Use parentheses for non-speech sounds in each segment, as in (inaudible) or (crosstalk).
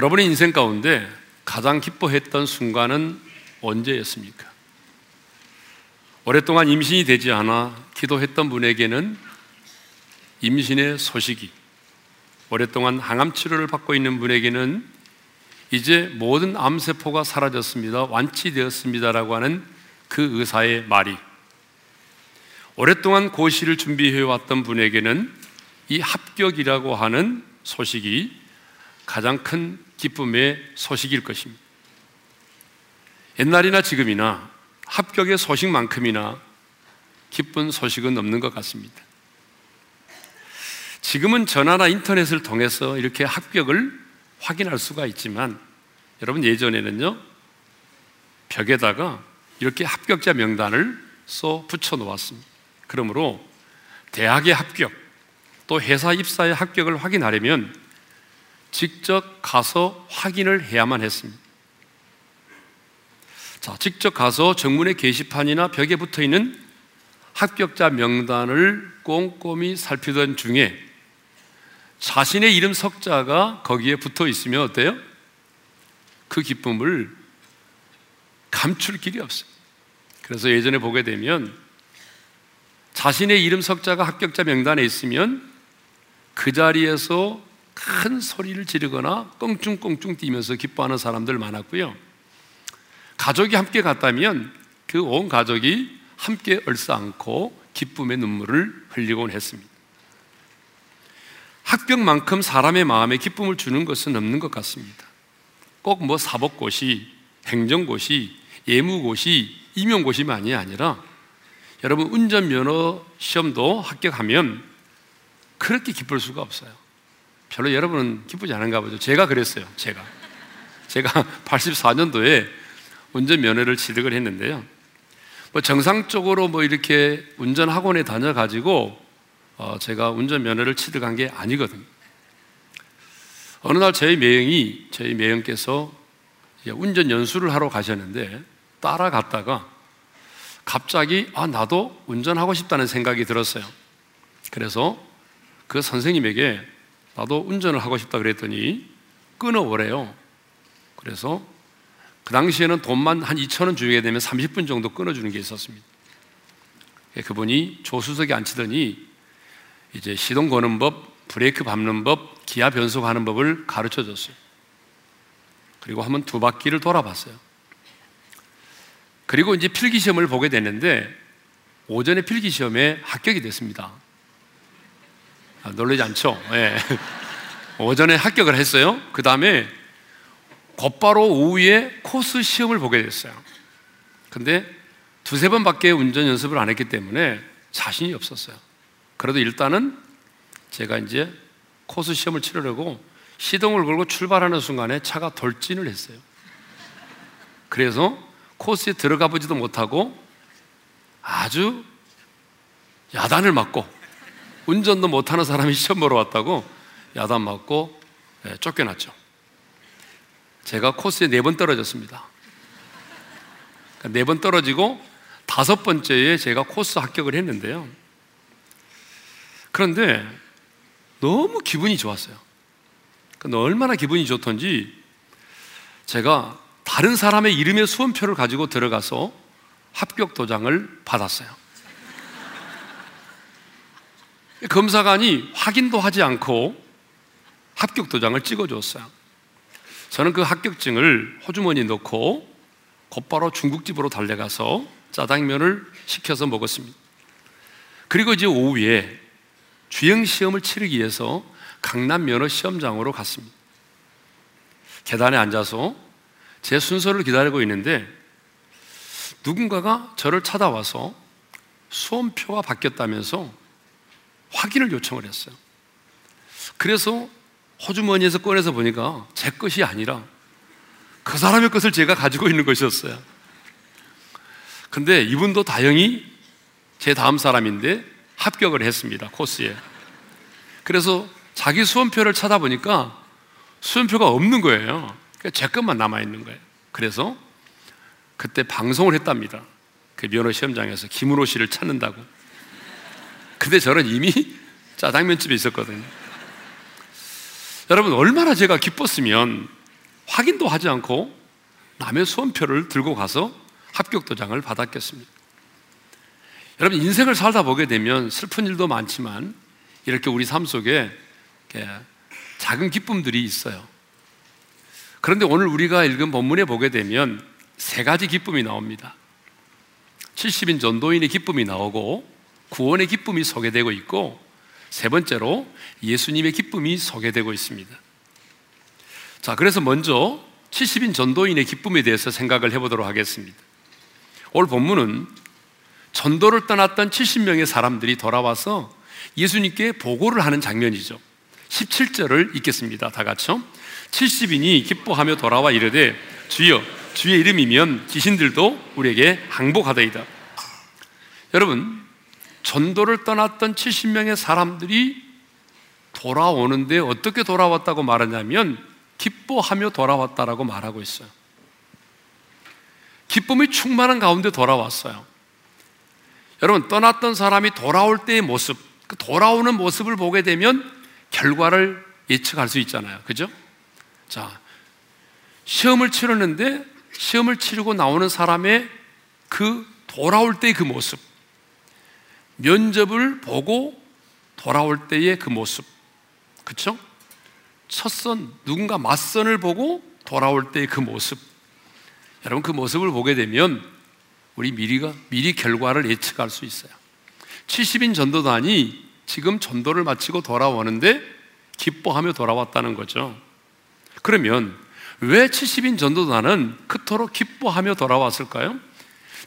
여러분의 인생 가운데 가장 기뻐했던 순간은 언제였습니까? 오랫동안 임신이 되지 않아 기도했던 분에게는 임신의 소식이, 오랫동안 항암 치료를 받고 있는 분에게는 이제 모든 암세포가 사라졌습니다. 완치되었습니다라고 하는 그 의사의 말이 오랫동안 고시를 준비해 왔던 분에게는 이 합격이라고 하는 소식이 가장 큰 기쁨의 소식일 것입니다. 옛날이나 지금이나 합격의 소식만큼이나 기쁜 소식은 없는 것 같습니다. 지금은 전화나 인터넷을 통해서 이렇게 합격을 확인할 수가 있지만 여러분 예전에는요 벽에다가 이렇게 합격자 명단을 써 붙여 놓았습니다. 그러므로 대학의 합격 또 회사 입사의 합격을 확인하려면 직접 가서 확인을 해야만 했습니다. 자, 직접 가서 정문의 게시판이나 벽에 붙어 있는 합격자 명단을 꼼꼼히 살피던 중에 자신의 이름 석자가 거기에 붙어 있으면 어때요? 그 기쁨을 감출 길이 없어요. 그래서 예전에 보게 되면 자신의 이름 석자가 합격자 명단에 있으면 그 자리에서 큰 소리를 지르거나 껑충껑충 뛰면서 기뻐하는 사람들 많았고요. 가족이 함께 갔다면 그 온 가족이 함께 얼싸안고 기쁨의 눈물을 흘리곤 했습니다. 합격만큼 사람의 마음에 기쁨을 주는 것은 없는 것 같습니다. 꼭 뭐 사법고시, 행정고시, 예무고시, 임용고시만이 아니라 여러분 운전면허 시험도 합격하면 그렇게 기쁠 수가 없어요. 별로 여러분은 기쁘지 않은가 보죠. 제가 그랬어요. 제가. 제가 (laughs) 84년도에 운전 면허를 취득을 했는데요. 뭐 정상적으로 뭐 이렇게 운전 학원에 다녀가지고 어 제가 운전 면허를 취득한 게 아니거든요. 어느 날 저희 매형이, 저희 매형께서 운전 연수를 하러 가셨는데 따라갔다가 갑자기 아, 나도 운전하고 싶다는 생각이 들었어요. 그래서 그 선생님에게 나도 운전을 하고 싶다 그랬더니 끊어오래요. 그래서 그 당시에는 돈만 한 2천 원 주게 되면 30분 정도 끊어주는 게 있었습니다. 예, 그분이 조수석에 앉히더니 이제 시동 거는 법, 브레이크 밟는 법, 기아 변속하는 법을 가르쳐 줬어요. 그리고 한번 두 바퀴를 돌아봤어요. 그리고 이제 필기 시험을 보게 됐는데 오전에 필기 시험에 합격이 됐습니다. 아, 놀라지 않죠? 네. 오전에 합격을 했어요. 그 다음에 곧바로 오후에 코스 시험을 보게 됐어요. 근데 두세 번밖에 운전 연습을 안 했기 때문에 자신이 없었어요. 그래도 일단은 제가 이제 코스 시험을 치르려고 시동을 걸고 출발하는 순간에 차가 돌진을 했어요. 그래서 코스에 들어가 보지도 못하고 아주 야단을 맞고 운전도 못하는 사람이 시험 보러 왔다고 야단 맞고 네, 쫓겨났죠. 제가 코스에 네 번 떨어졌습니다. 그러니까 네번 떨어지고 다섯 번째에 제가 코스 합격을 했는데요. 그런데 너무 기분이 좋았어요. 그러니까 얼마나 기분이 좋던지 제가 다른 사람의 이름의 수험표를 가지고 들어가서 합격 도장을 받았어요. 검사관이 확인도 하지 않고 합격 도장을 찍어줬어요. 저는 그 합격증을 호주머니에 넣고 곧바로 중국집으로 달려가서 짜장면을 시켜서 먹었습니다. 그리고 이제 오후에 주행 시험을 치르기 위해서 강남 면허 시험장으로 갔습니다. 계단에 앉아서 제 순서를 기다리고 있는데 누군가가 저를 찾아와서 수험표가 바뀌었다면서 확인을 요청을 했어요. 그래서 호주머니에서 꺼내서 보니까 제 것이 아니라 그 사람의 것을 제가 가지고 있는 것이었어요. 근데 이분도 다행히 제 다음 사람인데 합격을 했습니다. 코스에. 그래서 자기 수험표를 찾아보니까 수험표가 없는 거예요. 그러니까 제 것만 남아있는 거예요. 그래서 그때 방송을 했답니다. 그 면허 시험장에서 김은호 씨를 찾는다고. 근데 저는 이미 짜장면집에 있었거든요. 여러분, 얼마나 제가 기뻤으면 확인도 하지 않고 남의 수험표를 들고 가서 합격 도장을 받았겠습니다. 여러분 인생을 살다 보게 되면 슬픈 일도 많지만 이렇게 우리 삶 속에 작은 기쁨들이 있어요. 그런데 오늘 우리가 읽은 본문에 보게 되면 세 가지 기쁨이 나옵니다. 70인 전도인의 기쁨이 나오고 구원의 기쁨이 소개되고 있고 세 번째로 예수님의 기쁨이 소개되고 있습니다. 자, 그래서 먼저 70인 전도인의 기쁨에 대해서 생각을 해보도록 하겠습니다. 오늘 본문은 전도를 떠났던 70명의 사람들이 돌아와서 예수님께 보고를 하는 장면이죠. 17절을 읽겠습니다. 다 같이요. 70인이 기뻐하며 돌아와 이르되 주여 주의 이름이면 귀신들도 우리에게 항복하더이다. 여러분, 전도를 떠났던 70명의 사람들이 돌아오는데 어떻게 돌아왔다고 말하냐면 기뻐하며 돌아왔다라고 말하고 있어요. 기쁨이 충만한 가운데 돌아왔어요. 여러분, 떠났던 사람이 돌아올 때의 모습, 그 돌아오는 모습을 보게 되면 결과를 예측할 수 있잖아요. 그죠? 자, 시험을 치르는데 시험을 치르고 나오는 사람의 그 돌아올 때의 그 모습, 면접을 보고 돌아올 때의 그 모습, 그쵸? 첫선, 누군가 맞선을 보고 돌아올 때의 그 모습. 여러분, 그 모습을 보게 되면 우리 미리가, 미리 결과를 예측할 수 있어요. 70인 전도단이 지금 전도를 마치고 돌아오는데 기뻐하며 돌아왔다는 거죠. 그러면 왜 70인 전도단은 그토록 기뻐하며 돌아왔을까요?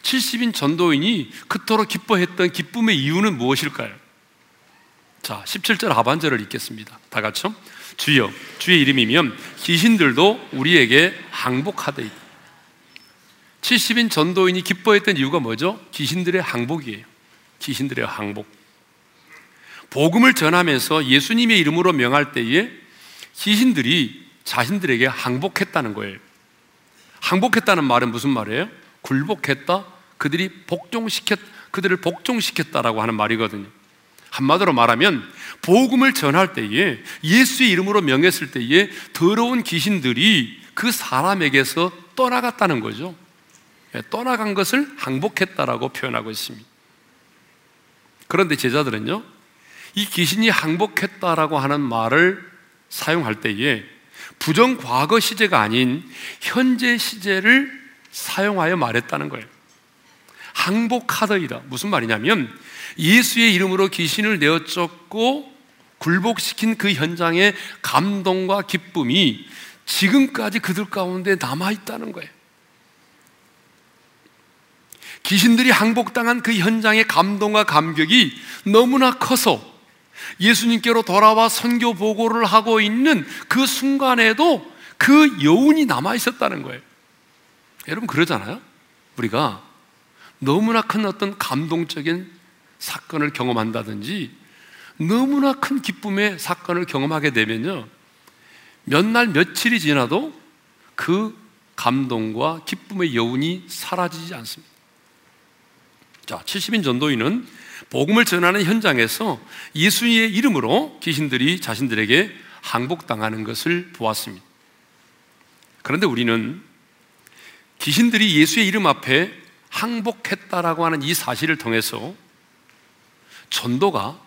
70인 전도인이 그토록 기뻐했던 기쁨의 이유는 무엇일까요? 자, 17절 하반절을 읽겠습니다. 다 같이요. 주여, 주의 이름이면 귀신들도 우리에게 항복하되 70인 전도인이 기뻐했던 이유가 뭐죠? 귀신들의 항복이에요. 귀신들의 항복. 복음을 전하면서 예수님의 이름으로 명할 때에 귀신들이 자신들에게 항복했다는 거예요. 항복했다는 말은 무슨 말이에요? 굴복했다? 그들이 복종시켰, 그들을 복종시켰다라고 하는 말이거든요. 한마디로 말하면 복음을 전할 때에 예수의 이름으로 명했을 때에 더러운 귀신들이 그 사람에게서 떠나갔다는 거죠. 예, 떠나간 것을 항복했다라고 표현하고 있습니다. 그런데 제자들은요, 이 귀신이 항복했다라고 하는 말을 사용할 때에 부정 과거 시제가 아닌 현재 시제를 사용하여 말했다는 거예요. 항복하더이다. 무슨 말이냐면 예수의 이름으로 귀신을 내어 쫓고 굴복시킨 그 현장의 감동과 기쁨이 지금까지 그들 가운데 남아 있다는 거예요. 귀신들이 항복당한 그 현장의 감동과 감격이 너무나 커서 예수님께로 돌아와 선교 보고를 하고 있는 그 순간에도 그 여운이 남아 있었다는 거예요. 여러분 그러잖아요. 우리가 너무나 큰 어떤 감동적인 사건을 경험한다든지 너무나 큰 기쁨의 사건을 경험하게 되면요. 몇 날 며칠이 지나도 그 감동과 기쁨의 여운이 사라지지 않습니다. 자, 70인 전도인은 복음을 전하는 현장에서 예수의 이름으로 귀신들이 자신들에게 항복당하는 것을 보았습니다. 그런데 우리는 귀신들이 예수의 이름 앞에 항복했다라고 하는 이 사실을 통해서 전도가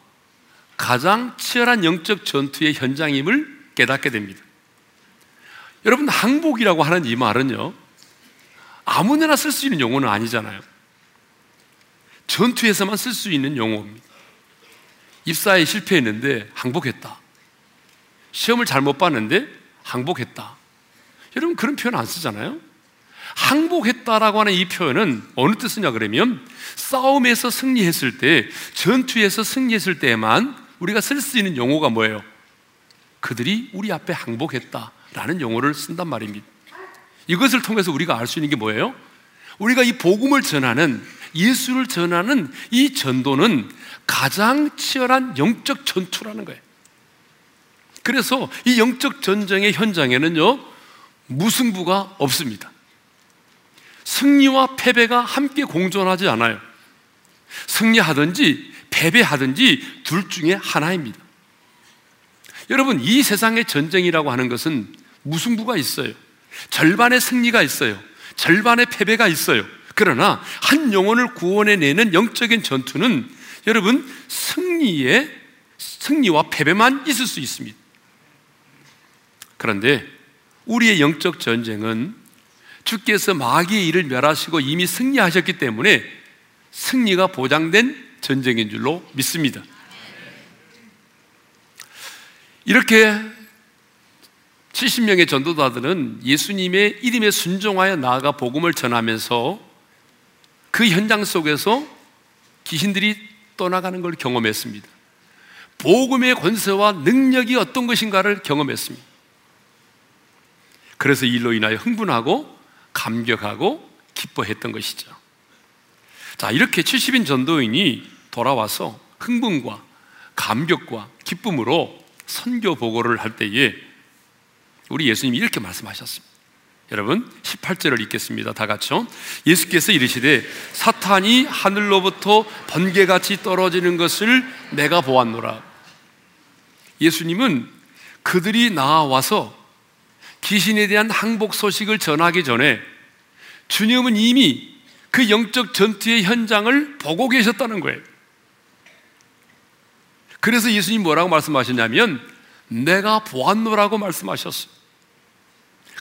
가장 치열한 영적 전투의 현장임을 깨닫게 됩니다. 여러분, 항복이라고 하는 이 말은요, 아무데나 쓸 수 있는 용어는 아니잖아요. 전투에서만 쓸 수 있는 용어입니다. 입사에 실패했는데 항복했다. 시험을 잘못 봤는데 항복했다. 여러분 그런 표현 안 쓰잖아요? 항복했다라고 하는 이 표현은 어느 뜻이냐 그러면 싸움에서 승리했을 때, 전투에서 승리했을 때만 우리가 쓸 수 있는 용어가 뭐예요? 그들이 우리 앞에 항복했다라는 용어를 쓴단 말입니다. 이것을 통해서 우리가 알 수 있는 게 뭐예요? 우리가 이 복음을 전하는 예수를 전하는 이 전도는 가장 치열한 영적 전투라는 거예요. 그래서 이 영적 전쟁의 현장에는요, 무승부가 없습니다. 승리와 패배가 함께 공존하지 않아요. 승리하든지 패배하든지 둘 중에 하나입니다. 여러분, 이 세상의 전쟁이라고 하는 것은 무승부가 있어요. 절반의 승리가 있어요. 절반의 패배가 있어요. 그러나 한 영혼을 구원해내는 영적인 전투는 여러분 승리의 승리와 패배만 있을 수 있습니다. 그런데 우리의 영적 전쟁은 주께서 마귀의 일을 멸하시고 이미 승리하셨기 때문에 승리가 보장된 전쟁인 줄로 믿습니다. 이렇게 70명의 전도자들은 예수님의 이름에 순종하여 나아가 복음을 전하면서 그 현장 속에서 귀신들이 떠나가는 걸 경험했습니다. 복음의 권세와 능력이 어떤 것인가를 경험했습니다. 그래서 일로 인하여 흥분하고 감격하고 기뻐했던 것이죠. 자, 이렇게 70인 전도인이 돌아와서 흥분과 감격과 기쁨으로 선교 보고를 할 때에 우리 예수님이 이렇게 말씀하셨습니다. 여러분 18절을 읽겠습니다. 다 같이요. 예수께서 이르시되 사탄이 하늘로부터 번개같이 떨어지는 것을 내가 보았노라. 예수님은 그들이 나와서 귀신에 대한 항복 소식을 전하기 전에 주님은 이미 그 영적 전투의 현장을 보고 계셨다는 거예요. 그래서 예수님 뭐라고 말씀하셨냐면 내가 보았노라고 말씀하셨어요.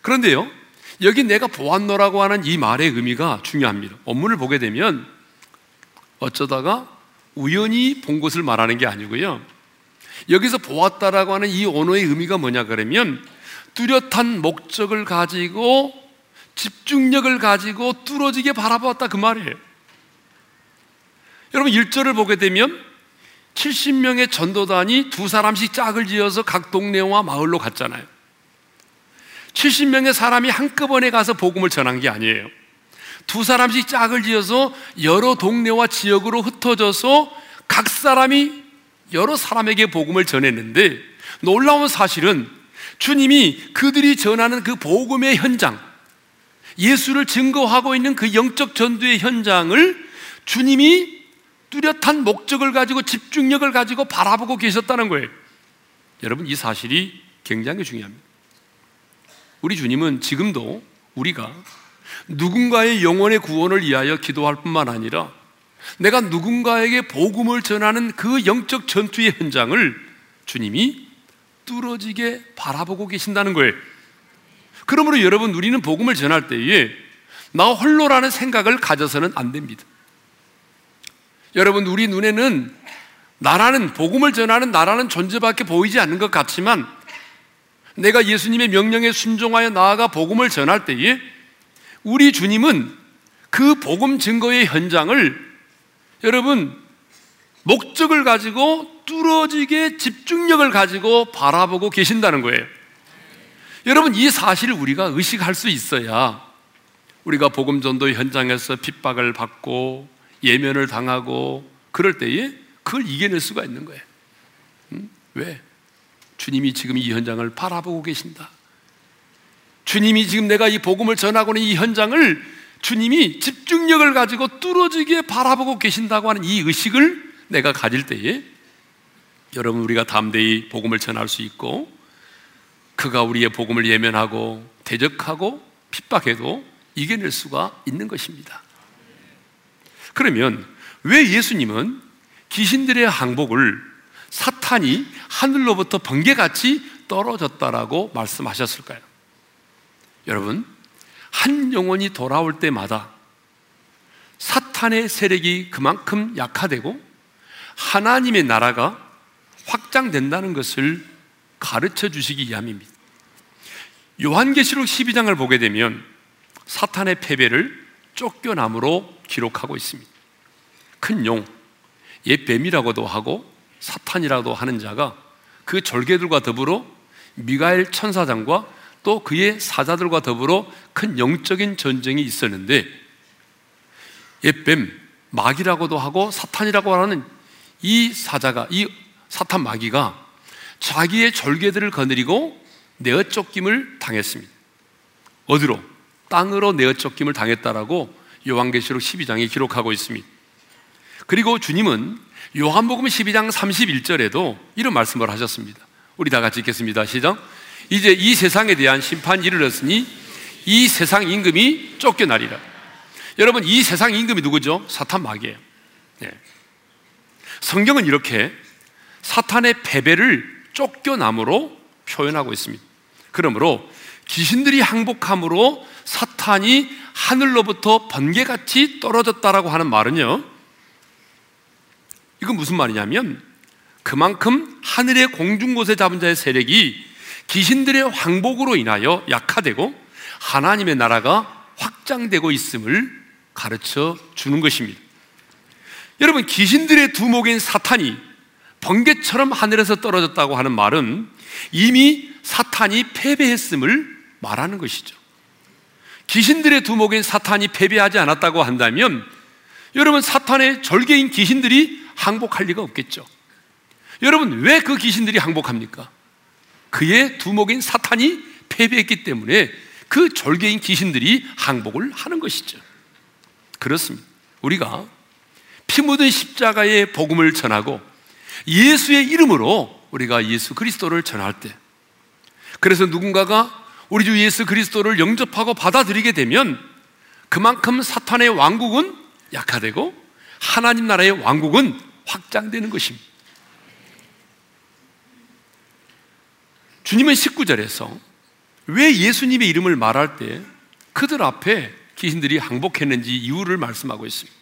그런데요, 여기 내가 보았노라고 하는 이 말의 의미가 중요합니다. 원문을 보게 되면 어쩌다가 우연히 본 것을 말하는 게 아니고요. 여기서 보았다라고 하는 이 언어의 의미가 뭐냐 그러면 뚜렷한 목적을 가지고 집중력을 가지고 뚫어지게 바라보았다 그 말이에요. 여러분 1절을 보게 되면 70명의 전도단이 두 사람씩 짝을 지어서 각 동네와 마을로 갔잖아요. 70명의 사람이 한꺼번에 가서 복음을 전한 게 아니에요. 두 사람씩 짝을 지어서 여러 동네와 지역으로 흩어져서 각 사람이 여러 사람에게 복음을 전했는데 놀라운 사실은 주님이 그들이 전하는 그 복음의 현장, 예수를 증거하고 있는 그 영적 전도의 현장을 주님이 뚜렷한 목적을 가지고 집중력을 가지고 바라보고 계셨다는 거예요. 여러분, 이 사실이 굉장히 중요합니다. 우리 주님은 지금도 우리가 누군가의 영혼의 구원을 위하여 기도할 뿐만 아니라 내가 누군가에게 복음을 전하는 그 영적 전투의 현장을 주님이 뚫어지게 바라보고 계신다는 거예요. 그러므로 여러분, 우리는 복음을 전할 때에 나 홀로라는 생각을 가져서는 안 됩니다. 여러분, 우리 눈에는 나라는, 복음을 전하는 나라는 존재밖에 보이지 않는 것 같지만 내가 예수님의 명령에 순종하여 나아가 복음을 전할 때에 우리 주님은 그 복음 증거의 현장을 여러분 목적을 가지고 뚫어지게 집중력을 가지고 바라보고 계신다는 거예요. 여러분, 이 사실을 우리가 의식할 수 있어야 우리가 복음 전도 현장에서 핍박을 받고 예면을 당하고 그럴 때에 그걸 이겨낼 수가 있는 거예요. 음? 왜? 주님이 지금 이 현장을 바라보고 계신다. 주님이 지금 내가 이 복음을 전하고 있는 이 현장을 주님이 집중력을 가지고 뚫어지게 바라보고 계신다고 하는 이 의식을 내가 가질 때에 여러분 우리가 담대히 복음을 전할 수 있고 그가 우리의 복음을 예면하고 대적하고 핍박해도 이겨낼 수가 있는 것입니다. 그러면 왜 예수님은 귀신들의 항복을 사탄이 하늘로부터 번개같이 떨어졌다라고 말씀하셨을까요? 여러분, 한 영혼이 돌아올 때마다 사탄의 세력이 그만큼 약화되고 하나님의 나라가 확장된다는 것을 가르쳐 주시기 위함입니다. 요한계시록 12장을 보게 되면 사탄의 패배를 쫓겨남으로 기록하고 있습니다. 큰 용, 옛 뱀이라고도 하고 사탄이라고 하는 자가 그 절개들과 더불어 미가엘 천사장과 또 그의 사자들과 더불어 큰 영적인 전쟁이 있었는데 옛뱀, 마귀라고도 하고 사탄이라고 하는 이 사자가 이 사탄 마귀가 자기의 절개들을 거느리고 내어 쫓김을 당했습니다. 어디로? 땅으로 내어 쫓김을 당했다라고 요한계시록 12장에 기록하고 있습니다. 그리고 주님은 요한복음 12장 31절에도 이런 말씀을 하셨습니다. 우리 다 같이 읽겠습니다. 시작. 이제 이 세상에 대한 심판이 이르렀으니 이 세상 임금이 쫓겨나리라. 여러분, 이 세상 임금이 누구죠? 사탄 마귀예요. 네. 성경은 이렇게 사탄의 패배를 쫓겨남으로 표현하고 있습니다. 그러므로 귀신들이 항복함으로 사탄이 하늘로부터 번개같이 떨어졌다라고 하는 말은요. 이건 무슨 말이냐면 그만큼 하늘의 공중 곳에 잡은 자의 세력이 귀신들의 황복으로 인하여 약화되고 하나님의 나라가 확장되고 있음을 가르쳐 주는 것입니다. 여러분, 귀신들의 두목인 사탄이 번개처럼 하늘에서 떨어졌다고 하는 말은 이미 사탄이 패배했음을 말하는 것이죠. 귀신들의 두목인 사탄이 패배하지 않았다고 한다면 여러분, 사탄의 절개인 귀신들이 항복할 리가 없겠죠. 여러분, 왜 그 귀신들이 항복합니까? 그의 두목인 사탄이 패배했기 때문에 그 절개인 귀신들이 항복을 하는 것이죠. 그렇습니다. 우리가 피 묻은 십자가의 복음을 전하고 예수의 이름으로 우리가 예수 그리스도를 전할 때 그래서 누군가가 우리 주 예수 그리스도를 영접하고 받아들이게 되면 그만큼 사탄의 왕국은 약화되고 하나님 나라의 왕국은 확장되는 것입니다. 주님은 19절에서 왜 예수님의 이름을 말할 때 그들 앞에 귀신들이 항복했는지 이유를 말씀하고 있습니다.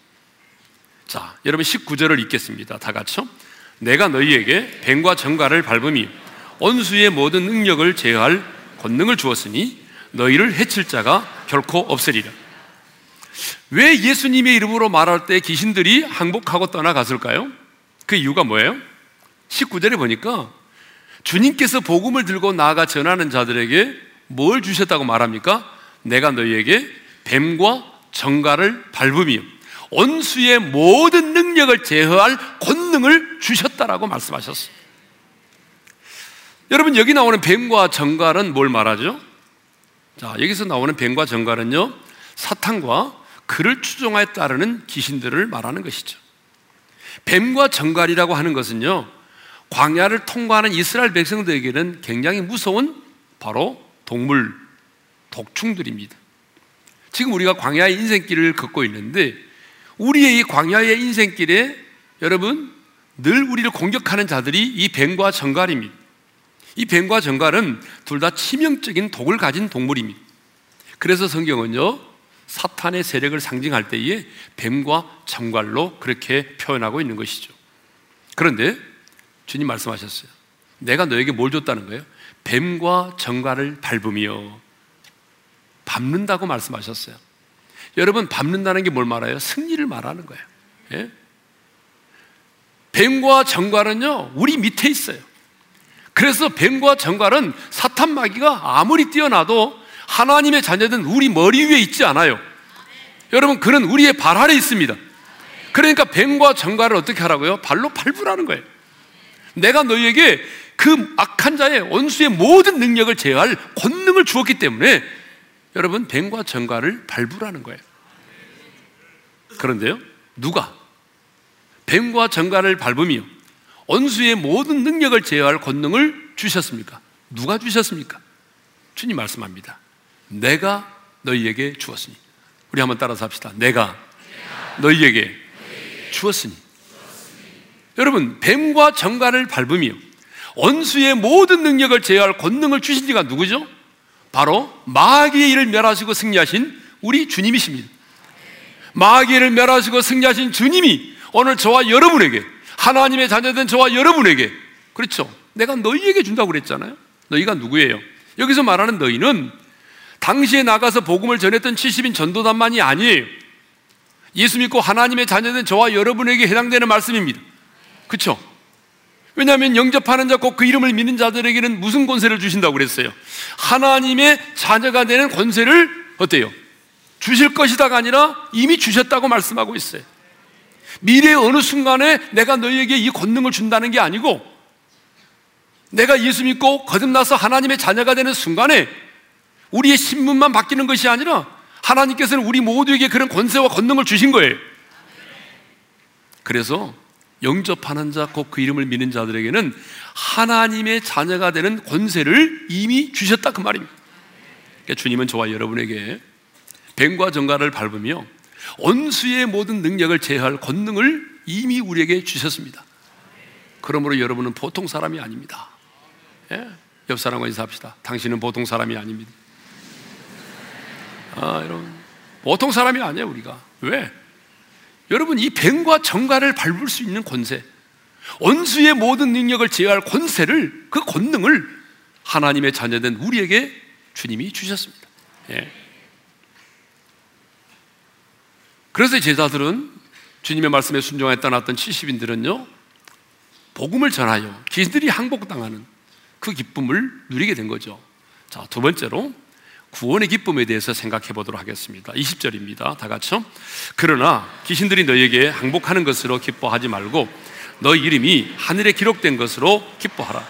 자, 여러분 19절을 읽겠습니다. 다 같이요. 내가 너희에게 뱀과 정갈을 밟음이 원수의 모든 능력을 제어할 권능을 주었으니 너희를 해칠 자가 결코 없으리라. 왜 예수님의 이름으로 말할 때 귀신들이 항복하고 떠나갔을까요? 그 이유가 뭐예요? 19절에 보니까 주님께서 복음을 들고 나아가 전하는 자들에게 뭘 주셨다고 말합니까? 내가 너희에게 뱀과 정갈을 밟음이요. 원수의 모든 능력을 제어할 권능을 주셨다라고 말씀하셨어요. 여러분, 여기 나오는 뱀과 정갈은 뭘 말하죠? 자, 여기서 나오는 뱀과 정갈은요, 사탄과 그를 추종하에 따르는 귀신들을 말하는 것이죠. 뱀과 정갈이라고 하는 것은요, 광야를 통과하는 이스라엘 백성들에게는 굉장히 무서운 바로 동물, 독충들입니다. 지금 우리가 광야의 인생길을 걷고 있는데 우리의 이 광야의 인생길에 여러분 늘 우리를 공격하는 자들이 이 뱀과 정갈입니다. 이 뱀과 정갈은 둘 다 치명적인 독을 가진 동물입니다. 그래서 성경은요 사탄의 세력을 상징할 때에 뱀과 정갈로 그렇게 표현하고 있는 것이죠. 그런데 주님 말씀하셨어요. 내가 너에게 뭘 줬다는 거예요? 뱀과 정갈을 밟으며 밟는다고 말씀하셨어요. 여러분, 밟는다는 게 뭘 말해요? 승리를 말하는 거예요. 예? 뱀과 정갈은요, 우리 밑에 있어요. 그래서 뱀과 정갈은 사탄 마귀가 아무리 뛰어나도 하나님의 자녀든 우리 머리 위에 있지 않아요. 여러분, 그는 우리의 발 아래 있습니다. 그러니까 뱀과 정갈을 어떻게 하라고요? 발로 밟으라는 거예요. 내가 너희에게 그 악한 자의 원수의 모든 능력을 제어할 권능을 주었기 때문에 여러분 뱀과 정갈을 밟으라는 거예요. 그런데요, 누가 뱀과 정갈을 밟으며 원수의 모든 능력을 제어할 권능을 주셨습니까? 누가 주셨습니까? 주님 말씀합니다. 내가 너희에게 주었으니. 우리 한번 따라서 합시다. 내가 너희에게 주었으니. 여러분, 뱀과 정갈을 밟으며 원수의 모든 능력을 제어할 권능을 주신 이가 누구죠? 바로 마귀의 일을 멸하시고 승리하신 우리 주님이십니다. 마귀를 멸하시고 승리하신 주님이 오늘 저와 여러분에게 하나님의 자녀된 저와 여러분에게 그렇죠. 내가 너희에게 준다고 그랬잖아요. 너희가 누구예요? 여기서 말하는 너희는 당시에 나가서 복음을 전했던 70인 전도단만이 아니에요. 예수 믿고 하나님의 자녀된 저와 여러분에게 해당되는 말씀입니다. 그렇죠? 왜냐하면 영접하는 자, 꼭그 이름을 믿는 자들에게는 무슨 권세를 주신다고 그랬어요? 하나님의 자녀가 되는 권세를 어때요? 주실 것이다가 아니라 이미 주셨다고 말씀하고 있어요. 미래의 어느 순간에 내가 너희에게 이 권능을 준다는 게 아니고 내가 예수 믿고 거듭나서 하나님의 자녀가 되는 순간에 우리의 신분만 바뀌는 것이 아니라 하나님께서는 우리 모두에게 그런 권세와 권능을 주신 거예요. 그래서 영접하는 자, 곧 그 이름을 믿는 자들에게는 하나님의 자녀가 되는 권세를 이미 주셨다 그 말입니다. 그러니까 주님은 저와 여러분에게 뱀과 정갈을 밟으며 원수의 모든 능력을 제어할 권능을 이미 우리에게 주셨습니다. 그러므로 여러분은 보통 사람이 아닙니다. 예? 옆 사람과 인사합시다. 당신은 보통 사람이 아닙니다. 아, 여러분. 보통 사람이 아니에요, 우리가. 왜? 여러분, 이 뱀과 정갈을 밟을 수 있는 권세, 원수의 모든 능력을 제어할 권세를, 그 권능을 하나님의 자녀된 우리에게 주님이 주셨습니다. 예. 그래서 제자들은 주님의 말씀에 순종하여 떠났던 70인들은요, 복음을 전하여 기들이 항복당하는 그 기쁨을 누리게 된 거죠. 자, 두 번째로 구원의 기쁨에 대해서 생각해 보도록 하겠습니다. 20절입니다. 다 같이요. 그러나 귀신들이 너에게 항복하는 것으로 기뻐하지 말고 너 이름이 하늘에 기록된 것으로 기뻐하라.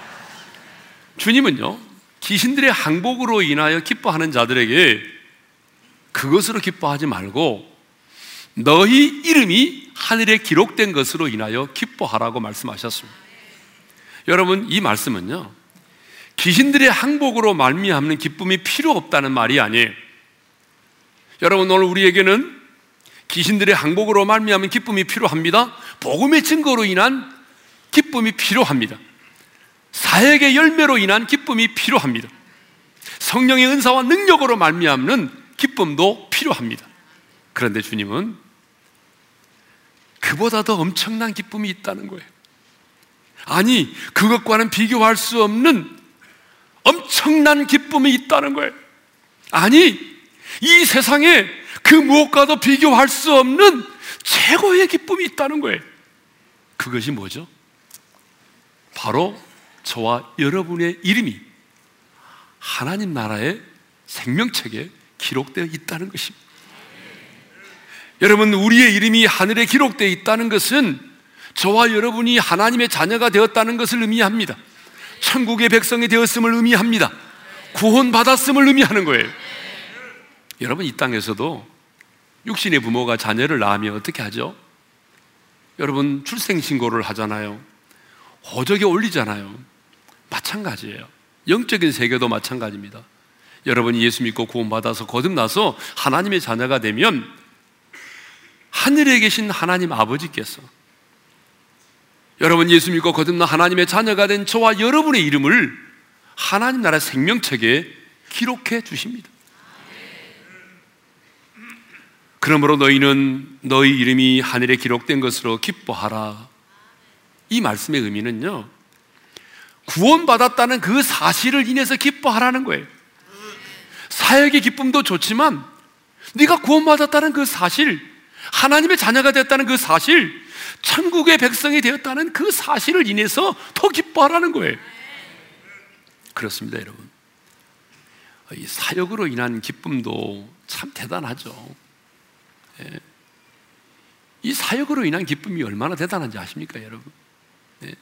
주님은요, 귀신들의 항복으로 인하여 기뻐하는 자들에게 그것으로 기뻐하지 말고 너희 이름이 하늘에 기록된 것으로 인하여 기뻐하라고 말씀하셨습니다. 여러분, 이 말씀은요, 귀신들의 항복으로 말미암는 기쁨이 필요 없다는 말이 아니에요. 여러분, 오늘 우리에게는 귀신들의 항복으로 말미암은 기쁨이 필요합니다. 복음의 증거로 인한 기쁨이 필요합니다. 사역의 열매로 인한 기쁨이 필요합니다. 성령의 은사와 능력으로 말미암는 기쁨도 필요합니다. 그런데 주님은 그보다 더 엄청난 기쁨이 있다는 거예요. 아니, 그것과는 비교할 수 없는 엄청난 기쁨이 있다는 거예요. 아니, 이 세상에 그 무엇과도 비교할 수 없는 최고의 기쁨이 있다는 거예요. 그것이 뭐죠? 바로 저와 여러분의 이름이 하나님 나라의 생명책에 기록되어 있다는 것입니다. 여러분, 우리의 이름이 하늘에 기록되어 있다는 것은 저와 여러분이 하나님의 자녀가 되었다는 것을 의미합니다. 천국의 백성이 되었음을 의미합니다. 구원받았음을 의미하는 거예요. 여러분, 이 땅에서도 육신의 부모가 자녀를 낳으면 어떻게 하죠? 여러분, 출생신고를 하잖아요. 호적에 올리잖아요. 마찬가지예요. 영적인 세계도 마찬가지입니다. 여러분이 예수 믿고 구원받아서 거듭나서 하나님의 자녀가 되면 하늘에 계신 하나님 아버지께서 여러분 예수 믿고 거듭나 하나님의 자녀가 된 저와 여러분의 이름을 하나님 나라 생명책에 기록해 주십니다. 그러므로 너희는 너희 이름이 하늘에 기록된 것으로 기뻐하라. 이 말씀의 의미는요. 구원받았다는 그 사실을 인해서 기뻐하라는 거예요. 사역의 기쁨도 좋지만 네가 구원받았다는 그 사실, 하나님의 자녀가 됐다는 그 사실, 천국의 백성이 되었다는 그 사실을 인해서 더 기뻐하라는 거예요. 그렇습니다, 여러분. 이 사역으로 인한 기쁨도 참 대단하죠. 예. 이 사역으로 인한 기쁨이 얼마나 대단한지 아십니까, 여러분? 예.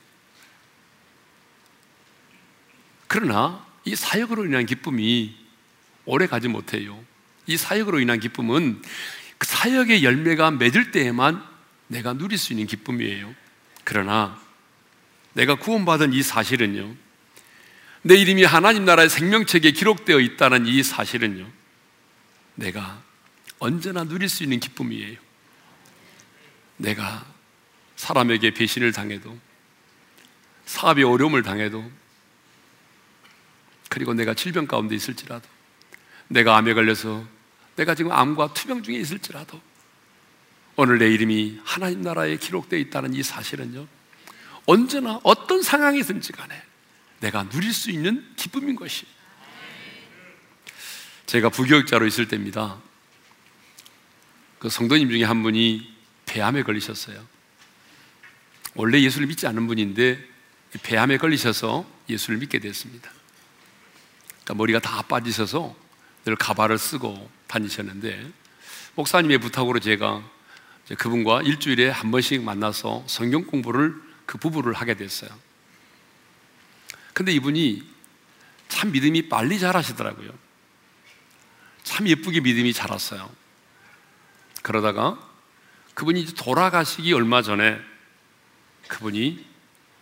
그러나 이 사역으로 인한 기쁨이 오래 가지 못해요. 이 사역으로 인한 기쁨은 그 사역의 열매가 맺을 때에만 내가 누릴 수 있는 기쁨이에요. 그러나 내가 구원받은 이 사실은요. 내 이름이 하나님 나라의 생명책에 기록되어 있다는 이 사실은요. 내가 언제나 누릴 수 있는 기쁨이에요. 내가 사람에게 배신을 당해도 사업에 어려움을 당해도 그리고 내가 질병 가운데 있을지라도 내가 암에 걸려서 내가 지금 암과 투병 중에 있을지라도 오늘 내 이름이 하나님 나라에 기록되어 있다는 이 사실은요 언제나 어떤 상황이든지 간에 내가 누릴 수 있는 기쁨인 것이. 제가 부교육자로 있을 때입니다. 그 성도님 중에 한 분이 폐암에 걸리셨어요. 원래 예수를 믿지 않은 분인데 폐암에 걸리셔서 예수를 믿게 됐습니다. 그러니까 머리가 다 빠지셔서 늘 가발을 쓰고 다니셨는데 목사님의 부탁으로 제가 그분과 일주일에 한 번씩 만나서 성경 공부를 그 부부를 하게 됐어요. 근데 이분이 참 믿음이 빨리 자라시더라고요. 참 예쁘게 믿음이 자랐어요. 그러다가 그분이 돌아가시기 얼마 전에 그분이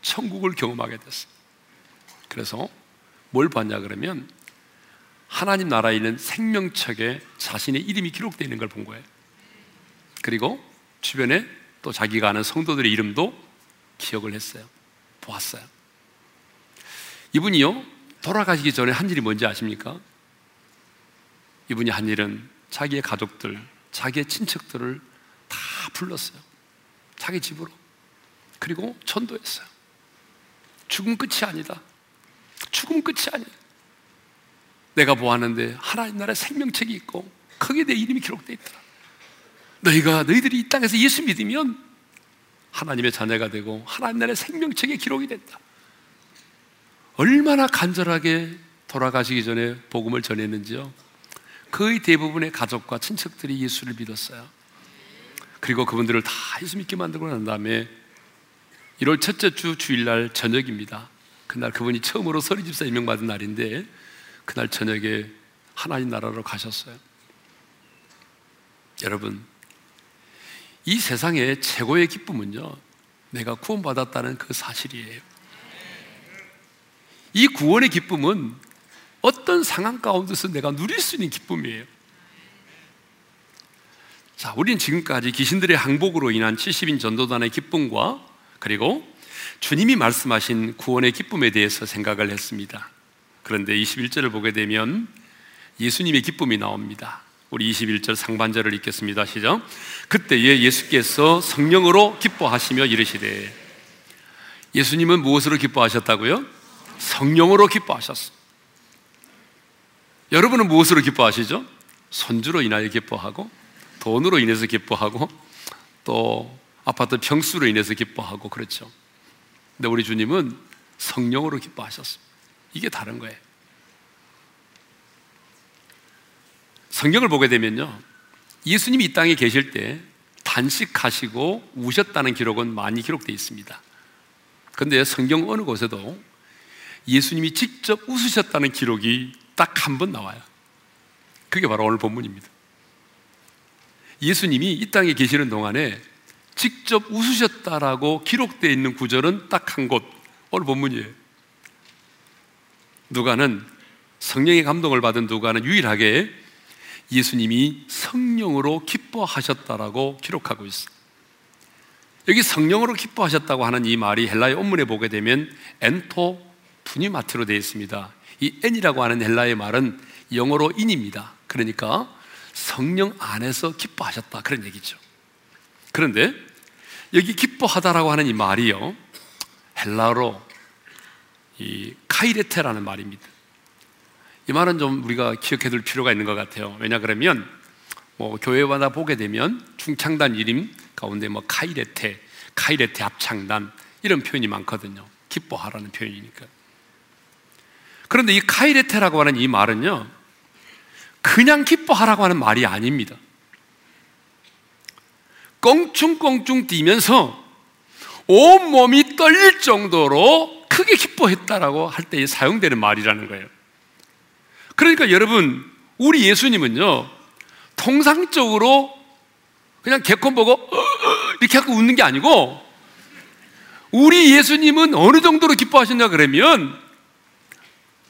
천국을 경험하게 됐어요. 그래서 뭘 봤냐 그러면 하나님 나라에 있는 생명책에 자신의 이름이 기록되어 있는 걸 본 거예요. 그리고 주변에 또 자기가 아는 성도들의 이름도 기억을 했어요. 보았어요. 이분이요, 돌아가시기 전에 한 일이 뭔지 아십니까? 이분이 한 일은 자기의 가족들, 자기의 친척들을 다 불렀어요. 자기 집으로. 그리고 전도했어요. 죽음 끝이 아니다. 죽음 끝이 아니야. 내가 보았는데 하나님 나라의 생명책이 있고 거기에 내 이름이 기록되어 있더라. 너희가 너희들이 이 땅에서 예수 믿으면 하나님의 자녀가 되고 하나님 나라의 생명책에 기록이 된다. 얼마나 간절하게 돌아가시기 전에 복음을 전했는지요. 거의 대부분의 가족과 친척들이 예수를 믿었어요. 그리고 그분들을 다 예수 믿게 만들고 난 다음에 1월 첫째 주 주일날 저녁입니다. 그날 그분이 처음으로 서리 집사 임명받은 날인데 그날 저녁에 하나님 나라로 가셨어요. 여러분, 이 세상의 최고의 기쁨은요, 내가 구원받았다는 그 사실이에요. 이 구원의 기쁨은 어떤 상황 가운데서 내가 누릴 수 있는 기쁨이에요. 자, 우리는 지금까지 귀신들의 항복으로 인한 70인 전도단의 기쁨과 그리고 주님이 말씀하신 구원의 기쁨에 대해서 생각을 했습니다. 그런데 21절을 보게 되면 예수님의 기쁨이 나옵니다. 우리 21절 상반절을 읽겠습니다. 시작. 그때에 예수께서 성령으로 기뻐하시며 이르시되 예수님은 무엇으로 기뻐하셨다고요? 성령으로 기뻐하셨어. 여러분은 무엇으로 기뻐하시죠? 손주로 인하여 기뻐하고 돈으로 인해서 기뻐하고 또 아파트 평수로 인해서 기뻐하고 그렇죠. 근데 우리 주님은 성령으로 기뻐하셨습니다. 이게 다른 거예요. 성경을 보게 되면요. 예수님이 이 땅에 계실 때 단식하시고 우셨다는 기록은 많이 기록되어 있습니다. 그런데 성경 어느 곳에도 예수님이 직접 웃으셨다는 기록이 딱 한 번 나와요. 그게 바로 오늘 본문입니다. 예수님이 이 땅에 계시는 동안에 직접 웃으셨다라고 기록되어 있는 구절은 딱 한 곳, 오늘 본문이에요. 누가는 성령의 감동을 받은 누가는 유일하게 예수님이 성령으로 기뻐하셨다라고 기록하고 있어. 여기 성령으로 기뻐하셨다고 하는 이 말이 헬라의 원문에 보게 되면 엔토 푸니마트로 되어 있습니다. 이 엔이라고 하는 헬라의 말은 영어로 인입니다. 그러니까 성령 안에서 기뻐하셨다 그런 얘기죠. 그런데 여기 기뻐하다라고 하는 이 말이요. 헬라로 이 카이레테라는 말입니다. 이 말은 좀 우리가 기억해 둘 필요가 있는 것 같아요. 왜냐 그러면 뭐 교회마다 보게 되면 중창단 이름 가운데 뭐 카이레테, 카이레테 합창단 이런 표현이 많거든요. 기뻐하라는 표현이니까. 그런데 이 카이레테라고 하는 이 말은요. 그냥 기뻐하라고 하는 말이 아닙니다. 껑충껑충 뛰면서 온몸이 떨릴 정도로 크게 기뻐했다라고 할 때 사용되는 말이라는 거예요. 그러니까 여러분, 우리 예수님은요, 통상적으로 그냥 개콘 보고 이렇게 하고 웃는 게 아니고 우리 예수님은 어느 정도로 기뻐하셨냐 그러면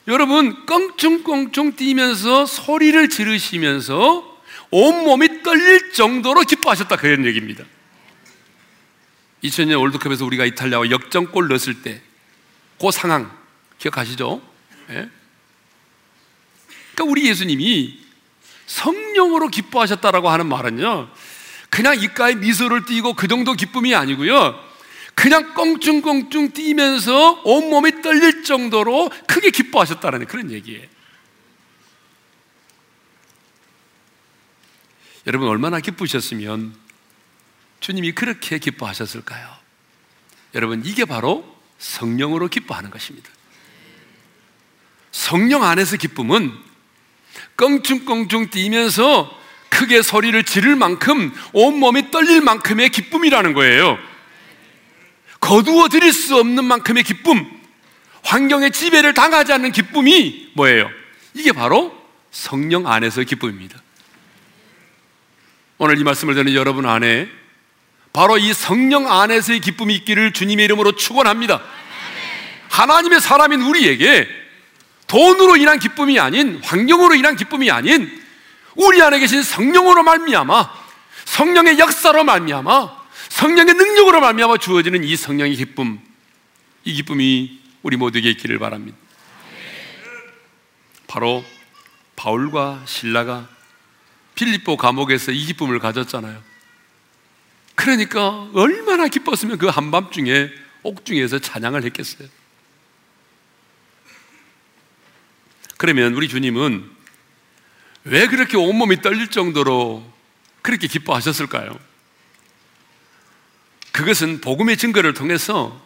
여러분 껑충껑충 뛰면서 소리를 지르시면서 온몸이 떨릴 정도로 기뻐하셨다 그런 얘기입니다 2000년 월드컵에서 우리가 이탈리아와 역전골 넣었을 때 그 상황 기억하시죠? 예? 그러니까 우리 예수님이 성령으로 기뻐하셨다라고 하는 말은요 그냥 입가에 미소를 띠고 그 정도 기쁨이 아니고요 그냥 껑충껑충 뛰면서 온몸이 떨릴 정도로 크게 기뻐하셨다는 그런 얘기예요 여러분 얼마나 기쁘셨으면 주님이 그렇게 기뻐하셨을까요? 여러분 이게 바로 성령으로 기뻐하는 것입니다. 성령 안에서 기쁨은 껑충껑충 뛰면서 크게 소리를 지를 만큼 온몸이 떨릴 만큼의 기쁨이라는 거예요. 거두어 드릴 수 없는 만큼의 기쁨, 환경의 지배를 당하지 않는 기쁨이 뭐예요? 이게 바로 성령 안에서 기쁨입니다. 오늘 이 말씀을 듣는 여러분 안에 바로 이 성령 안에서의 기쁨이 있기를 주님의 이름으로 축원합니다. 하나님의 사람인 우리에게 돈으로 인한 기쁨이 아닌 환경으로 인한 기쁨이 아닌 우리 안에 계신 성령으로 말미암아 성령의 역사로 말미암아 성령의 능력으로 말미암아 주어지는 이 성령의 기쁨 이 기쁨이 우리 모두에게 있기를 바랍니다. 바로 바울과 신라가 필리포 감옥에서 이 기쁨을 가졌잖아요. 그러니까 얼마나 기뻤으면 그 한밤중에 옥중에서 찬양을 했겠어요. 그러면 우리 주님은 왜 그렇게 온몸이 떨릴 정도로 그렇게 기뻐하셨을까요? 그것은 복음의 증거를 통해서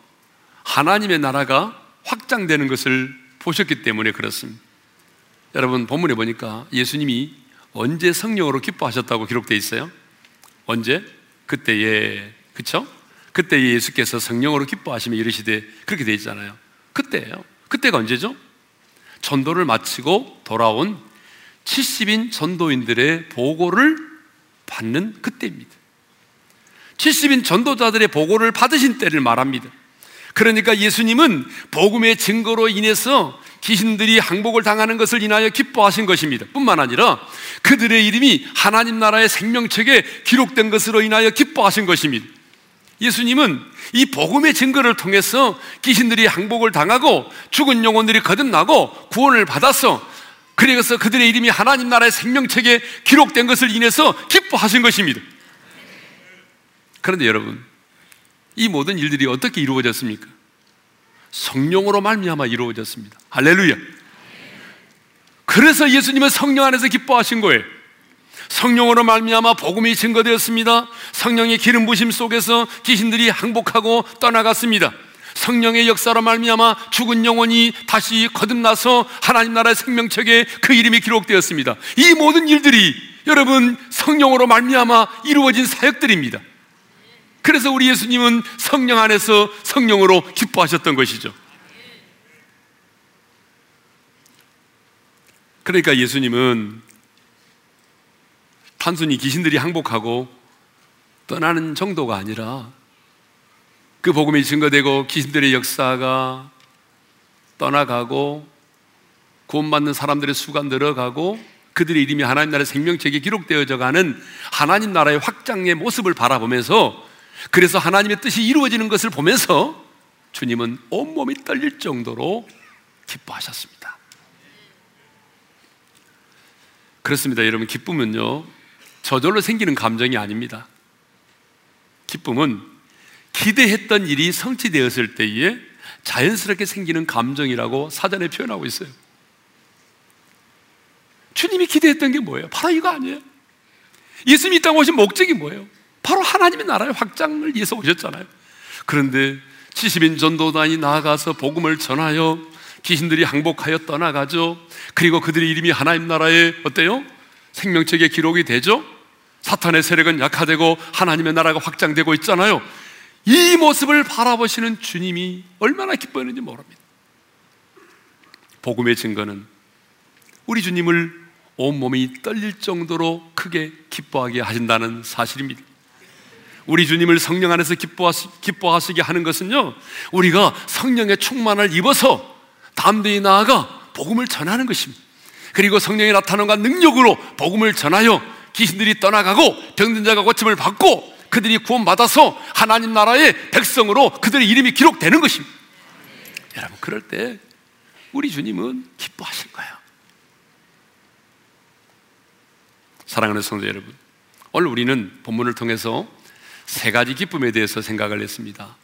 하나님의 나라가 확장되는 것을 보셨기 때문에 그렇습니다. 여러분 본문에 보니까 예수님이 언제 성령으로 기뻐하셨다고 기록되어 있어요? 언제? 그때에 그쵸? 그때 예수께서 성령으로 기뻐하시며 이르시되 그렇게 되어 있잖아요. 그때예요. 그때가 언제죠? 전도를 마치고 돌아온 70인 전도인들의 보고를 받는 그때입니다. 70인 전도자들의 보고를 받으신 때를 말합니다. 그러니까 예수님은 복음의 증거로 인해서 귀신들이 항복을 당하는 것을 인하여 기뻐하신 것입니다. 뿐만 아니라 그들의 이름이 하나님 나라의 생명책에 기록된 것으로 인하여 기뻐하신 것입니다. 예수님은 이 복음의 증거를 통해서 귀신들이 항복을 당하고 죽은 영혼들이 거듭나고 구원을 받아서 그래서 그들의 이름이 하나님 나라의 생명책에 기록된 것을 인해서 기뻐하신 것입니다. 그런데 여러분, 이 모든 일들이 어떻게 이루어졌습니까? 성령으로 말미암아 이루어졌습니다. 할렐루야. 그래서 예수님은 성령 안에서 기뻐하신 거예요. 성령으로 말미암아 복음이 증거되었습니다. 성령의 기름 부심 속에서 귀신들이 항복하고 떠나갔습니다. 성령의 역사로 말미암아 죽은 영혼이 다시 거듭나서 하나님 나라의 생명책에 그 이름이 기록되었습니다. 이 모든 일들이 여러분 성령으로 말미암아 이루어진 사역들입니다. 그래서 우리 예수님은 성령 안에서 성령으로 기뻐하셨던 것이죠. 그러니까 예수님은 단순히 귀신들이 항복하고 떠나는 정도가 아니라 그 복음이 증거되고 귀신들의 역사가 떠나가고 구원받는 사람들의 수가 늘어가고 그들의 이름이 하나님 나라의 생명책에 기록되어져 가는 하나님 나라의 확장의 모습을 바라보면서 그래서 하나님의 뜻이 이루어지는 것을 보면서 주님은 온몸이 떨릴 정도로 기뻐하셨습니다. 그렇습니다. 여러분, 기쁨은요, 저절로 생기는 감정이 아닙니다. 기쁨은 기대했던 일이 성취되었을 때에 자연스럽게 생기는 감정이라고 사전에 표현하고 있어요. 주님이 기대했던 게 뭐예요? 바로 이거 아니에요? 예수님이 땅 오신 목적이 뭐예요? 바로 하나님의 나라의 확장을 위해서 오셨잖아요. 그런데 70인 전도단이 나아가서 복음을 전하여 귀신들이 항복하여 떠나가죠. 그리고 그들의 이름이 하나님 나라에 어때요? 생명책에 기록이 되죠? 사탄의 세력은 약화되고 하나님의 나라가 확장되고 있잖아요. 이 모습을 바라보시는 주님이 얼마나 기뻐했는지 모릅니다. 복음의 증거는 우리 주님을 온몸이 떨릴 정도로 크게 기뻐하게 하신다는 사실입니다. 우리 주님을 성령 안에서 기뻐하시, 게 하는 것은요, 우리가 성령의 충만을 입어서 담대히 나아가 복음을 전하는 것입니다. 그리고 성령이 나타난과 능력으로 복음을 전하여 귀신들이 떠나가고 병든 자가 고침을 받고 그들이 구원받아서 하나님 나라의 백성으로 그들의 이름이 기록되는 것입니다. 여러분, 그럴 때 우리 주님은 기뻐하신 거예요. 사랑하는 성도 여러분, 오늘 우리는 본문을 통해서 세 가지 기쁨에 대해서 생각을 했습니다.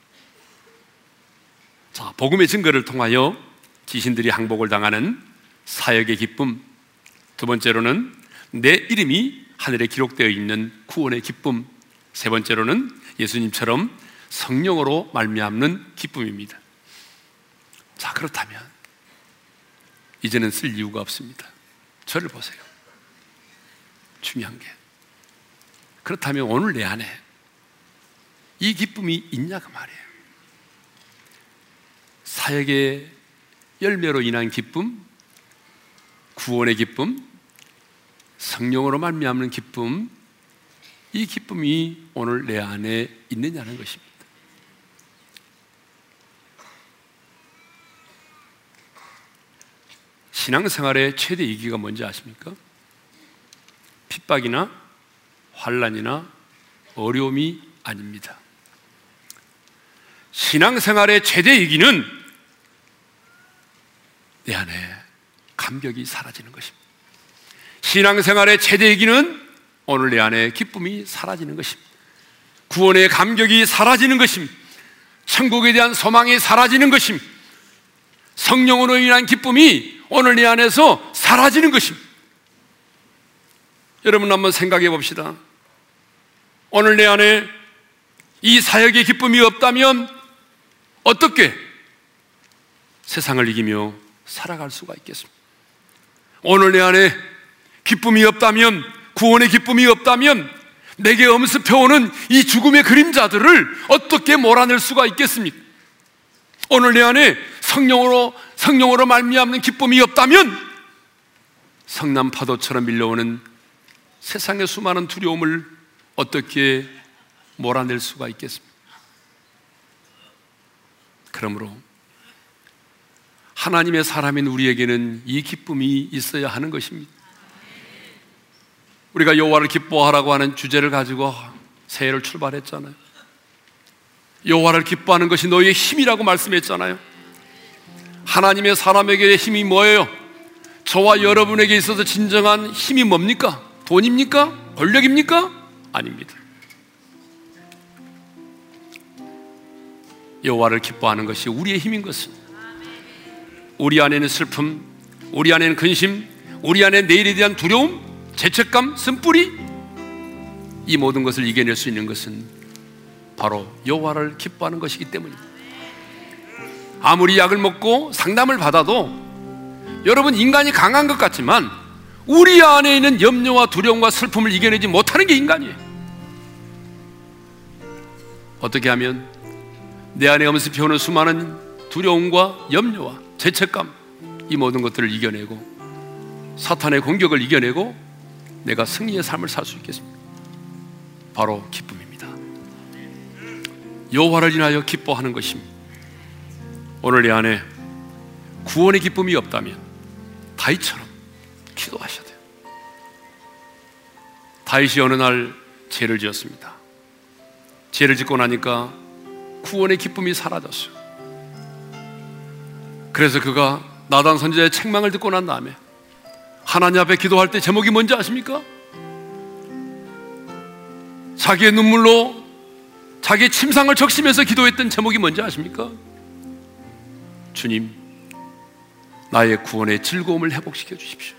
자, 복음의 증거를 통하여 귀신들이 항복을 당하는 사역의 기쁨. 두 번째로는 내 이름이 하늘에 기록되어 있는 구원의 기쁨. 세 번째로는 예수님처럼 성령으로 말미암는 기쁨입니다. 자, 그렇다면 이제는 쓸 이유가 없습니다. 저를 보세요. 중요한 게. 그렇다면 오늘 내 안에 이 기쁨이 있냐 그 말이에요. 사역의 열매로 인한 기쁨, 구원의 기쁨, 성령으로 말미암는 기쁨, 이 기쁨이 오늘 내 안에 있느냐는 것입니다. 신앙생활의 최대 이기가 뭔지 아십니까? 핍박이나 환란이나 어려움이 아닙니다. 신앙생활의 최대 이기는 내 안에 감격이 사라지는 것입니다. 신앙생활의 최대 이기는 오늘 내 안에 기쁨이 사라지는 것입니다. 구원의 감격이 사라지는 것입니다. 천국에 대한 소망이 사라지는 것입니다. 성령으로 인한 기쁨이 오늘 내 안에서 사라지는 것입니다. 여러분 한번 생각해 봅시다. 오늘 내 안에 이 사역의 기쁨이 없다면 어떻게 세상을 이기며 살아갈 수가 있겠습니까? 오늘 내 안에 기쁨이 없다면, 구원의 기쁨이 없다면, 내게 엄습해오는 이 죽음의 그림자들을 어떻게 몰아낼 수가 있겠습니까? 오늘 내 안에 성령으로, 성령으로 말미암는 기쁨이 없다면, 성남 파도처럼 밀려오는 세상의 수많은 두려움을 어떻게 몰아낼 수가 있겠습니까? 그러므로 하나님의 사람인 우리에게는 이 기쁨이 있어야 하는 것입니다. 우리가 여호와를 기뻐하라고 하는 주제를 가지고 새해를 출발했잖아요. 여호와를 기뻐하는 것이 너희의 힘이라고 말씀했잖아요. 하나님의 사람에게 힘이 뭐예요? 저와 여러분에게 있어서 진정한 힘이 뭡니까? 돈입니까? 권력입니까? 아닙니다. 여호와를 기뻐하는 것이 우리의 힘인 것입니다. 우리 안에는 슬픔, 우리 안에는 근심, 우리 안에 내일에 대한 두려움, 죄책감, 쓴뿌리 이 모든 것을 이겨낼 수 있는 것은 바로 여호와를 기뻐하는 것이기 때문입니다. 아무리 약을 먹고 상담을 받아도 여러분 인간이 강한 것 같지만 우리 안에 있는 염려와 두려움과 슬픔을 이겨내지 못하는 게 인간이에요. 어떻게 하면 내 안에 엄습해오는 수많은 두려움과 염려와 죄책감 이 모든 것들을 이겨내고 사탄의 공격을 이겨내고 내가 승리의 삶을 살 수 있겠습니다. 바로 기쁨입니다. 여호와를 인하여 기뻐하는 것입니다. 오늘 내 안에 구원의 기쁨이 없다면 다윗처럼 기도하셔야 돼요. 다윗이 어느 날 죄를 지었습니다. 죄를 짓고 나니까 구원의 기쁨이 사라졌어요. 그래서 그가 나단 선지자의 책망을 듣고 난 다음에 하나님 앞에 기도할 때 제목이 뭔지 아십니까? 자기의 눈물로 자기의 침상을 적시면서 기도했던 제목이 뭔지 아십니까? 주님, 나의 구원의 즐거움을 회복시켜 주십시오.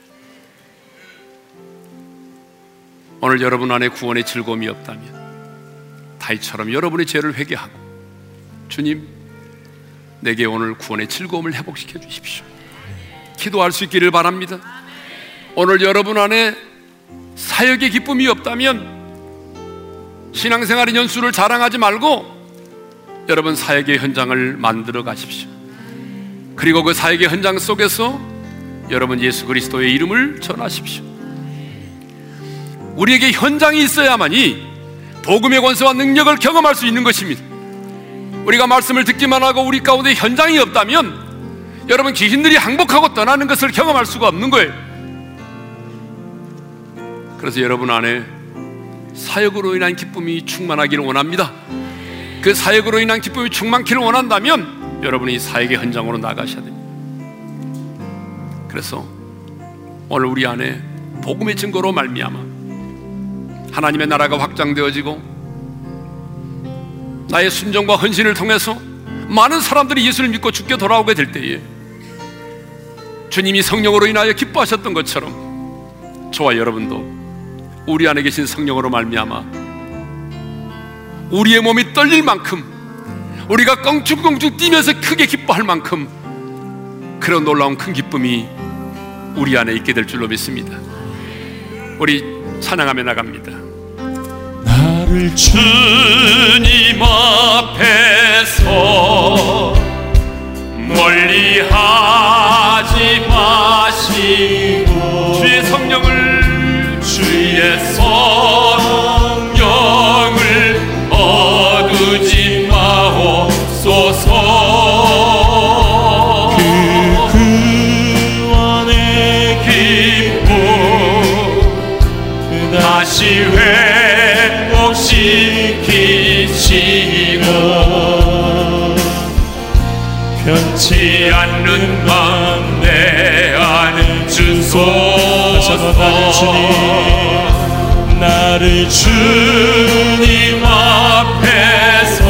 오늘 여러분 안에 구원의 즐거움이 없다면 다이처럼 여러분의 죄를 회개하고 주님, 내게 오늘 구원의 즐거움을 회복시켜 주십시오. 기도할 수 있기를 바랍니다. 오늘 여러분 안에 사역의 기쁨이 없다면 신앙생활의 연수를 자랑하지 말고 여러분 사역의 현장을 만들어 가십시오. 그리고 그 사역의 현장 속에서 여러분 예수 그리스도의 이름을 전하십시오. 우리에게 현장이 있어야만이 복음의 권세와 능력을 경험할 수 있는 것입니다. 우리가 말씀을 듣기만 하고 우리 가운데 현장이 없다면 여러분 귀신들이 항복하고 떠나는 것을 경험할 수가 없는 거예요. 그래서 여러분 안에 사역으로 인한 기쁨이 충만하기를 원합니다. 그 사역으로 인한 기쁨이 충만기를 원한다면 여러분이 사역의 현장으로 나가셔야 됩니다. 그래서 오늘 우리 안에 복음의 증거로 말미암아 하나님의 나라가 확장되어지고 나의 순종과 헌신을 통해서 많은 사람들이 예수를 믿고 죽게 돌아오게 될 때에 주님이 성령으로 인하여 기뻐하셨던 것처럼 저와 여러분도 우리 안에 계신 성령으로 말미암아 우리의 몸이 떨릴 만큼 우리가 껑충껑충 뛰면서 크게 기뻐할 만큼 그런 놀라운 큰 기쁨이 우리 안에 있게 될 줄로 믿습니다. 우리 찬양하며 나갑니다. 나를 주님 앞에서 멀리 하지 마시고 주소서 나를 주님 앞에서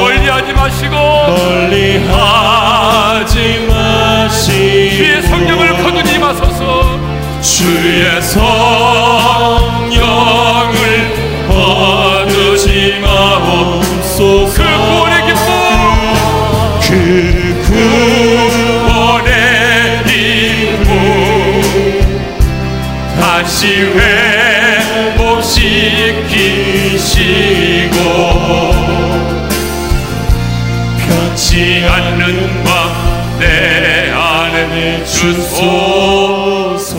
멀리하지 마시고 멀리 하지 마시고 주의 성령을 거두지 마소서. 주의 성령 주소서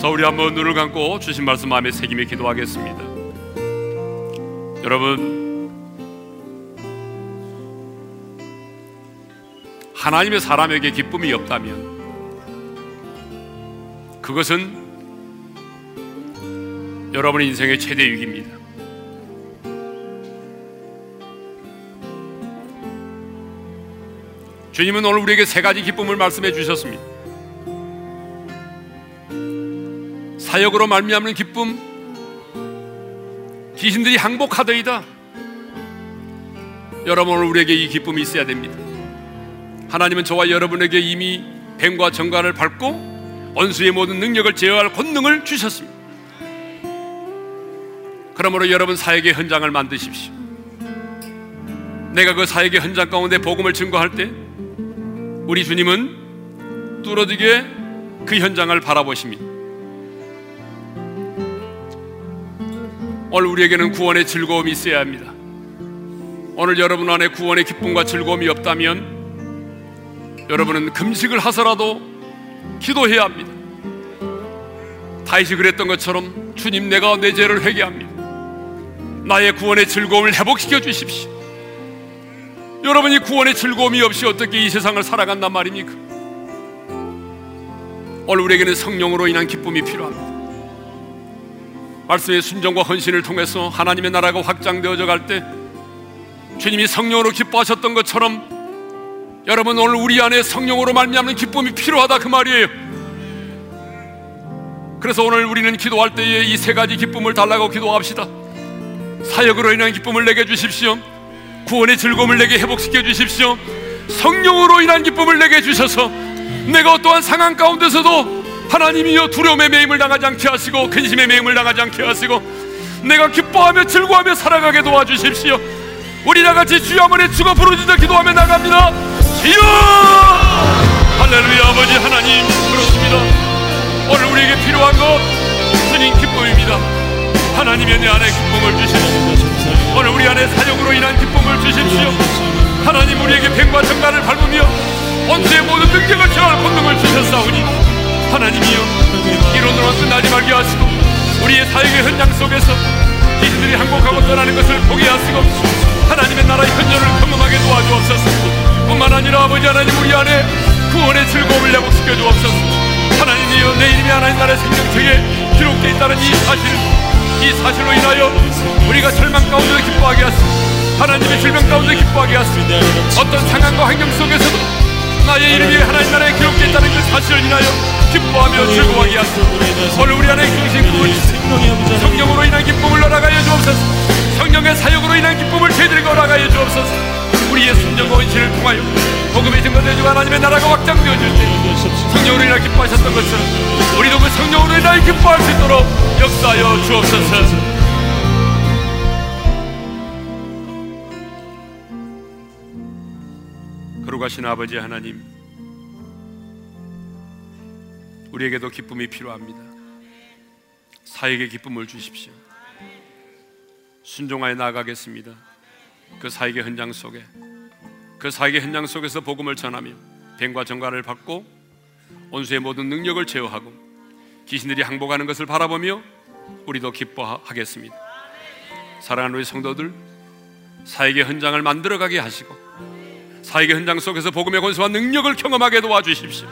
자 우리 한번 눈을 감고 주신 말씀 마음에 새김에 기도하겠습니다 여러분 하나님의 사람에게 기쁨이 없다면 그것은 여러분의 인생의 최대 위기입니다. 주님은 오늘 우리에게 세 가지 기쁨을 말씀해 주셨습니다. 사역으로 말미암는 기쁨, 귀신들이 항복하더이다. 여러분 오늘 우리에게 이 기쁨이 있어야 됩니다. 하나님은 저와 여러분에게 이미 뱀과 정관을 밟고 원수의 모든 능력을 제어할 권능을 주셨습니다. 그러므로 여러분 사역의 현장을 만드십시오. 내가 그 사역의 현장 가운데 복음을 증거할 때 우리 주님은 뚫어지게 그 현장을 바라보십니다. 오늘 우리에게는 구원의 즐거움이 있어야 합니다. 오늘 여러분 안에 구원의 기쁨과 즐거움이 없다면 여러분은 금식을 하서라도 기도해야 합니다. 다윗이 그랬던 것처럼 주님 내가 내 죄를 회개합니다. 나의 구원의 즐거움을 회복시켜 주십시오. 여러분이 구원의 즐거움이 없이 어떻게 이 세상을 살아간단 말입니까? 오늘 우리에게는 성령으로 인한 기쁨이 필요합니다. 말씀의 순종과 헌신을 통해서 하나님의 나라가 확장되어져 갈 때 주님이 성령으로 기뻐하셨던 것처럼 여러분 오늘 우리 안에 성령으로 말미암는 기쁨이 필요하다 그 말이에요. 그래서 오늘 우리는 기도할 때에 이 세 가지 기쁨을 달라고 기도합시다. 사역으로 인한 기쁨을 내게 주십시오. 구원의 즐거움을 내게 회복시켜 주십시오. 성령으로 인한 기쁨을 내게 주셔서 내가 어떠한 상황 가운데서도 하나님이여 두려움의 매임을 당하지 않게 하시고 근심의 매임을 당하지 않게 하시고 내가 기뻐하며 즐거워하며 살아가게 도와주십시오. 우리 다 같이 주여 한번에 죽어 부르짖어 기도하며 나갑니다. 주여! 할렐루야 아버지 하나님 그렇습니다. 오늘 우리에게 필요한 것 주님 기쁨입니다. 하나님의 내 안에 기쁨을 주십시오. 오늘 우리 안에 사역으로 인한 기쁨 능력을 제어할 권능을 주셨사오니 하나님이여 이론으로 끝나지 말게 하시고 우리의 사역의 현장 속에서 이들이 항복하고 떠나는 것을 보게 하시고 하나님의 나라의 현존을 경험하게 도와주옵소서. 뿐만 아니라 아버지 하나님 우리 안에 구원의 즐거움을 회복시켜 주옵소서. 하나님이여 내 이름이 하나님 나라의 생명책에 기록되어 있다는 이 사실 이 사실로 인하여 우리가 절망 가운데 기뻐하게 하시고 하나님의 질병 가운데 기뻐하게 하시고 어떤 상황과 환경 속에서도 나의 이름이 하나님 나라에 기록되어 있다는 그 사실을 인하여 기뻐하며 즐거워하게 하시고 오늘 우리 안에 중심꾼 성령으로 인한 기쁨을 날아가여 주옵소서. 성령의 사역으로 인한 기쁨을 저희들에게 허락하여 주옵소서. 우리의 순정과 원신을 통하여 복음의 증거되어지고 하나님의 나라가 확장되어질 때 성령으로 인하 기뻐하셨던 것처럼 우리도 그 성령으로 인하여 기뻐할 수 있도록 역사하여 주옵소서 거룩하신 아버지 하나님 우리에게도 기쁨이 필요합니다. 사역의 기쁨을 주십시오. 순종하여 나아가겠습니다. 그 사역의 현장 속에 그 사역의 현장 속에서 복음을 전하며 뱀과 정갈을 받고 온수의 모든 능력을 제어하고 귀신들이 항복하는 것을 바라보며 우리도 기뻐하겠습니다. 사랑하는 우리 성도들 사역의 현장을 만들어가게 하시고 사역의 현장 속에서 복음의 권세와 능력을 경험하게 도와주십시오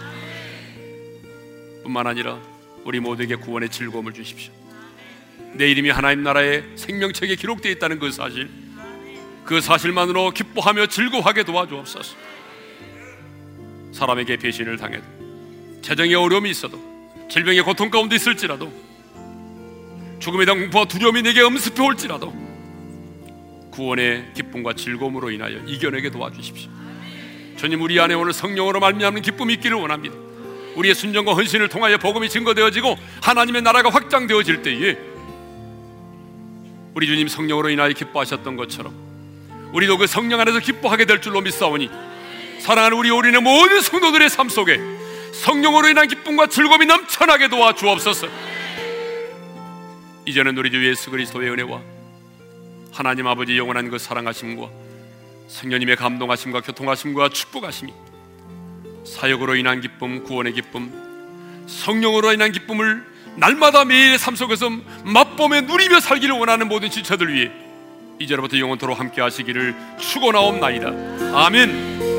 뿐만 아니라 우리 모두에게 구원의 즐거움을 주십시오. 내 이름이 하나님 나라의 생명책에 기록되어 있다는 그 사실, 그 사실만으로 기뻐하며 즐거워하게 도와주옵소서. 사람에게 배신을 당해도, 재정의 어려움이 있어도, 질병의 고통 가운데 있을지라도, 죽음에 대한 공포와 두려움이 내게 엄습해 올지라도, 구원의 기쁨과 즐거움으로 인하여 이겨내게 도와주십시오. 주님 우리 안에 오늘 성령으로 말미암는 기쁨이 있기를 원합니다. 우리의 순종과 헌신을 통하여 복음이 증거되어지고 하나님의 나라가 확장되어질 때에 우리 주님 성령으로 인하여 기뻐하셨던 것처럼 우리도 그 성령 안에서 기뻐하게 될 줄로 믿사오니 사랑하는 우리 올인의 모든 성도들의 삶 속에 성령으로 인한 기쁨과 즐거움이 넘쳐나게 도와 주옵소서. 이제는 우리 주 예수 그리스도의 은혜와 하나님 아버지 영원한 그 사랑하심과 성령님의 감동하심과 교통하심과 축복하심이 사역으로 인한 기쁨, 구원의 기쁨, 성령으로 인한 기쁨을 날마다 매일의 삶 속에서 맛보며 누리며 살기를 원하는 모든 지체들 위해 이제로부터 영원토록 함께 하시기를 축원하옵나이다. 아멘.